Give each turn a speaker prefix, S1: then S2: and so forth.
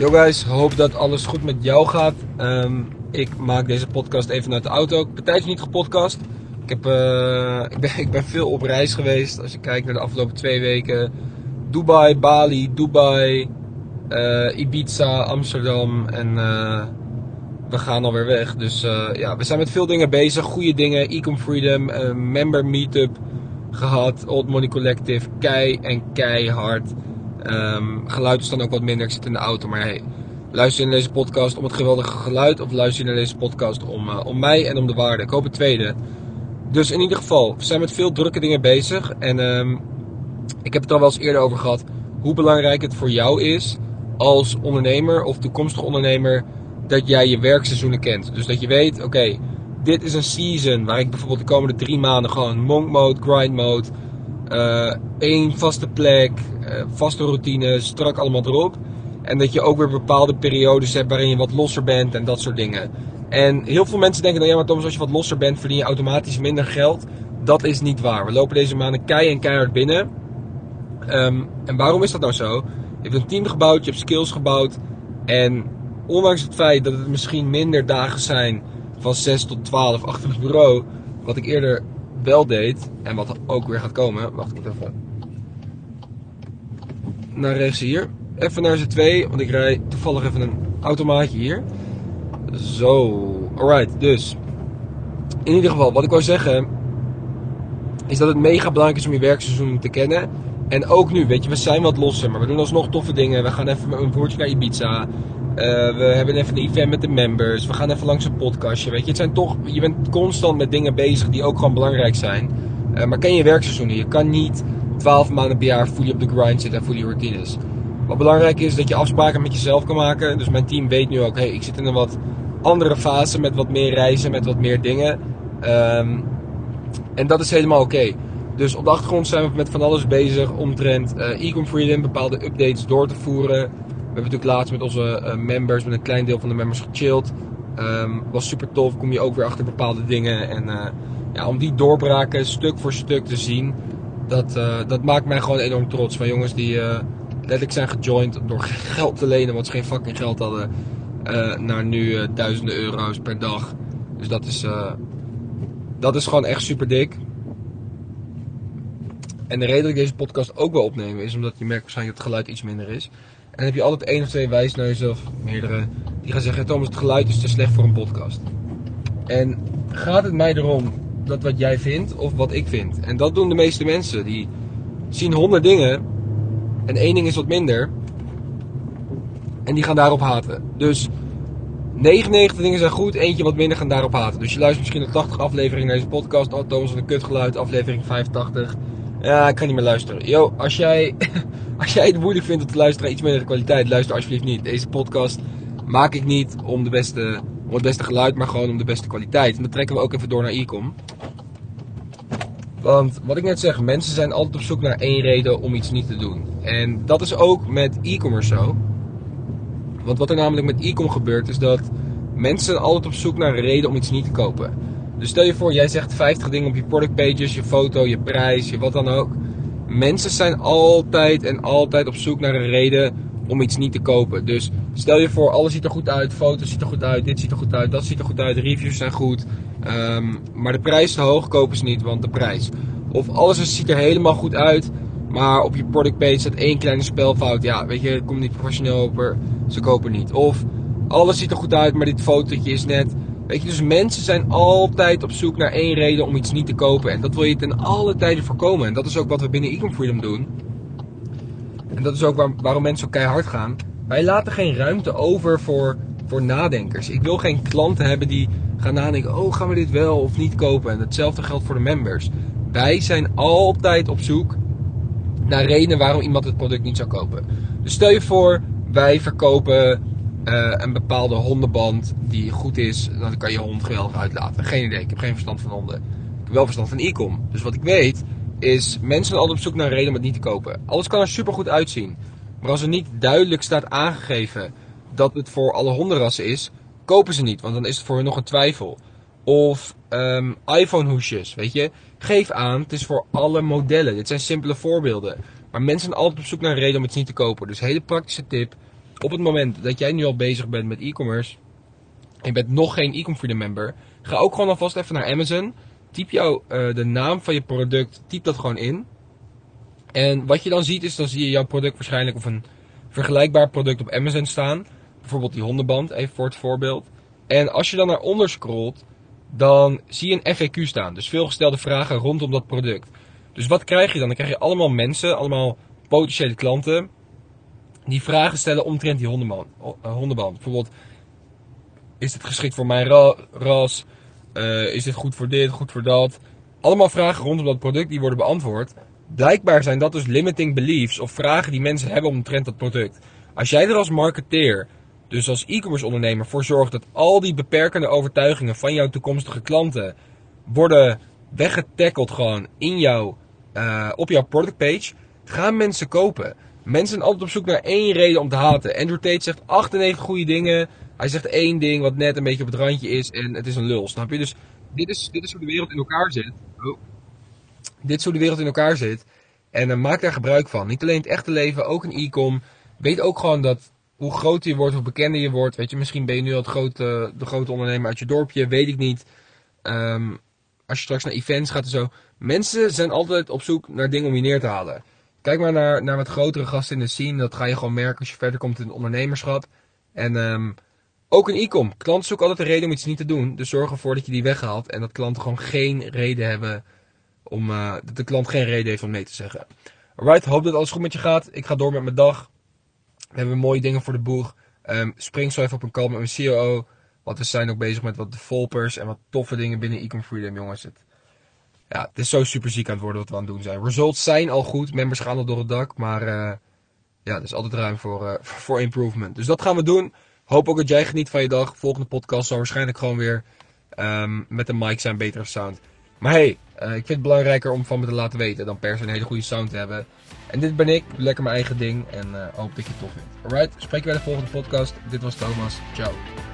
S1: Yo guys, hoop dat alles goed met jou gaat. Ehm, ik maak deze podcast even uit de auto. Ik heb een tijdje niet gepodcast. Ik, heb, eh, ik, ben, ik ben veel op reis geweest. Als je kijkt naar de afgelopen twee weken. Dubai, Bali, Dubai, eh, Ibiza, Amsterdam en uh, we gaan alweer weg. Dus ja, we zijn met veel dingen bezig. Goede dingen, Ecom Freedom, member meetup gehad, Old Money Collective, kei en keihard. Um, geluid is dan ook wat minder, ik zit in de auto. Maar hey, luister je naar deze podcast om het geweldige geluid of luister je naar deze podcast om, uh, om mij en om de waarde? Ik hoop het tweede. Dus in ieder geval, we zijn met veel drukke dingen bezig. En um, ik heb het al wel eens eerder over gehad hoe belangrijk het voor jou is als ondernemer of toekomstig ondernemer dat jij je werkseizoenen kent. Dus dat je weet, oké, dit is een season waar ik bijvoorbeeld de komende drie maanden gewoon monk mode, grind mode, uh, één vaste plek, uh, vaste routine, strak allemaal erop. En dat je ook weer bepaalde periodes hebt waarin je wat losser bent en dat soort dingen. En heel veel mensen denken dan, ja maar Thomas, als je wat losser bent verdien je automatisch minder geld. Dat is niet waar. We lopen deze maanden kei en keihard binnen. Um, en waarom is dat nou zo? Je hebt een team gebouwd, je hebt skills gebouwd. En ondanks het feit dat het misschien minder dagen zijn van 6 tot 12 achter het bureau, wat ik eerder wel deed en wat ook weer gaat komen. Wacht, ik even naar rechts hier. Even naar z'n 2, want ik rij toevallig even een automaatje hier. Zo, alright, dus. In ieder geval, wat ik wou zeggen, is dat het mega belangrijk is om je werkseizoen te kennen. En ook nu, weet je, we zijn wat losser, maar we doen alsnog toffe dingen. We gaan even een broertje naar Ibiza. Uh, we hebben even een event met de members. We gaan even langs een podcastje. Weet je, het zijn toch, je bent constant met dingen bezig die ook gewoon belangrijk zijn. Uh, maar ken je werkseizoenen. Je kan niet 12 maanden per jaar fully op de grind zitten en fully routines. Wat belangrijk is dat je afspraken met jezelf kan maken. Dus mijn team weet nu ook, hey, ik zit in een wat andere fase met wat meer reizen, met wat meer dingen. Um, en dat is helemaal oké. Dus op de achtergrond zijn we met van alles bezig omtrent uh, Ecom Freedom, bepaalde updates door te voeren. We hebben natuurlijk laatst met onze uh, members, met een klein deel van de members gechilled. Um, was super tof, kom je ook weer achter bepaalde dingen. En uh, ja, om die doorbraken stuk voor stuk te zien, dat, uh, dat maakt mij gewoon enorm trots. Van jongens die letterlijk zijn gejoind door geld te lenen, want ze geen fucking geld hadden. naar nu duizenden euro's per dag. Dus dat is, dat is gewoon echt super dik. En de reden dat ik deze podcast ook wil opnemen is omdat je merkt waarschijnlijk dat het geluid iets minder is. En heb je altijd één of twee wijsneuzen of meerdere die gaan zeggen: Thomas, het geluid is te slecht voor een podcast. En gaat het mij erom dat wat jij vindt of wat ik vind? En dat doen de meeste mensen. Die zien honderd dingen en één ding is wat minder. En die gaan daarop haten. Dus 99 dingen zijn goed, eentje wat minder gaan daarop haten. Dus je luistert misschien naar 80 afleveringen naar deze podcast. Oh, Thomas, een kutgeluid, aflevering 85. Ja, ik kan niet meer luisteren. Yo, als jij, als jij het moeilijk vindt om te luisteren iets minder kwaliteit, luister alsjeblieft niet. Deze podcast maak ik niet om, de beste, om het beste geluid, maar gewoon om de beste kwaliteit. En dat trekken we ook even door naar Ecom. Want wat ik net zeg, mensen zijn altijd op zoek naar één reden om iets niet te doen. En dat is ook met e-commerce zo. Want wat er namelijk met e-com gebeurt, is dat mensen altijd op zoek naar een reden om iets niet te kopen. Dus stel je voor, jij zegt 50 dingen op je product pages, je foto, je prijs, je wat dan ook. Mensen zijn altijd en altijd op zoek naar een reden om iets niet te kopen. Dus stel je voor, alles ziet er goed uit, foto's ziet er goed uit, dit ziet er goed uit, dat ziet er goed uit, reviews zijn goed. Um, maar de prijs te hoog, kopen ze niet, want de prijs. Of alles ziet er helemaal goed uit, maar op je product page staat één kleine spelfout. Ja, weet je, het komt niet professioneel over, ze kopen niet. Of alles ziet er goed uit, maar dit fotootje is net Weet je, dus mensen zijn altijd op zoek naar één reden om iets niet te kopen. En dat wil je ten alle tijden voorkomen. En dat is ook wat we binnen Ecom Freedom doen. En dat is ook waar, waarom mensen zo keihard gaan. Wij laten geen ruimte over voor, voor nadenkers. Ik wil geen klanten hebben die gaan nadenken: oh, gaan we dit wel of niet kopen? En hetzelfde geldt voor de members. Wij zijn altijd op zoek naar redenen waarom iemand het product niet zou kopen. Dus stel je voor, wij verkopen uh, een bepaalde hondenband die goed is, dan kan je hond geweldig uitlaten. Geen idee, ik heb geen verstand van honden. Ik heb wel verstand van e-com. Dus wat ik weet is, mensen zijn altijd op zoek naar een reden om het niet te kopen. Alles kan er super goed uitzien. Maar als er niet duidelijk staat aangegeven dat het voor alle hondenrassen is, kopen ze niet. Want dan is het voor hun nog een twijfel. Of ehm, iPhone hoesjes, weet je. Geef aan, het is voor alle modellen. Dit zijn simpele voorbeelden. Maar mensen zijn altijd op zoek naar een reden om iets niet te kopen. Dus hele praktische tip. Op het moment dat jij nu al bezig bent met e-commerce. En je bent nog geen e-com freedom member. Ga ook gewoon alvast even naar Amazon. Typ jou uh, de naam van je product. Typ dat gewoon in. En wat je dan ziet is, dan zie je jouw product waarschijnlijk of een vergelijkbaar product op Amazon staan. Bijvoorbeeld die hondenband, even voor het voorbeeld. En als je dan naar onder scrolt, dan zie je een FAQ staan. Dus veelgestelde vragen rondom dat product. Dus wat krijg je dan? Dan krijg je allemaal mensen, allemaal potentiële klanten, die vragen stellen omtrent die. Eh, hondenband. Bijvoorbeeld, is dit geschikt voor mijn ras? Uh, is dit goed voor dit, goed voor dat? Allemaal vragen rondom dat product die worden beantwoord. Blijkbaar zijn dat dus limiting beliefs of vragen die mensen hebben omtrent dat product. Als jij er als marketeer, dus als e-commerce ondernemer, voor zorgt dat al die beperkende overtuigingen van jouw toekomstige klanten worden weggetackled gewoon in jou, uh, op jouw productpage, gaan mensen kopen. Mensen zijn altijd op zoek naar één reden om te haten. Andrew Tate zegt 98 goede dingen. Hij zegt één ding wat net een beetje op het randje is en het is een lul, snap je? Dus dit is, dit is hoe de wereld in elkaar zit. Oh. Dit is hoe de wereld in elkaar zit. En uh, maak daar gebruik van. Niet alleen het echte leven, ook een e-com. Weet ook gewoon dat hoe groter je wordt, hoe bekender je wordt. Weet je, misschien ben je nu al het grote, de grote ondernemer uit je dorpje, weet ik niet. Um, als je straks naar events gaat en zo. Mensen zijn altijd op zoek naar dingen om je neer te halen. Kijk maar naar, naar wat grotere gasten in de scene. Dat ga je gewoon merken als je verder komt in het ondernemerschap. En um, ook een e-com. Klanten zoeken altijd een reden om iets niet te doen. Dus zorg ervoor dat je die weghaalt. En dat klanten gewoon geen reden hebben om, uh, de klant geen reden heeft om nee te zeggen. Alright, hoop dat alles goed met je gaat. Ik ga door met mijn dag. We hebben mooie dingen voor de boeg. Um, spring zo even op een call met mijn COO. Want we zijn ook bezig met wat developers en wat toffe dingen binnen Ecom Freedom, jongens. Het, ja, het is zo super ziek aan het worden wat we aan het doen zijn. Results zijn al goed, members gaan al door het dak, maar uh, ja, er is altijd ruim voor, uh, voor improvement. Dus dat gaan we doen. Hoop ook dat jij geniet van je dag. Volgende podcast zal waarschijnlijk gewoon weer um, met een mic zijn, betere sound. Maar hey, uh, ik vind het belangrijker om van me te laten weten dan per se een hele goede sound te hebben. En dit ben ik, lekker mijn eigen ding en hoop dat je het tof vindt. Alright, spreek je bij de volgende podcast. Dit was Thomas. Ciao.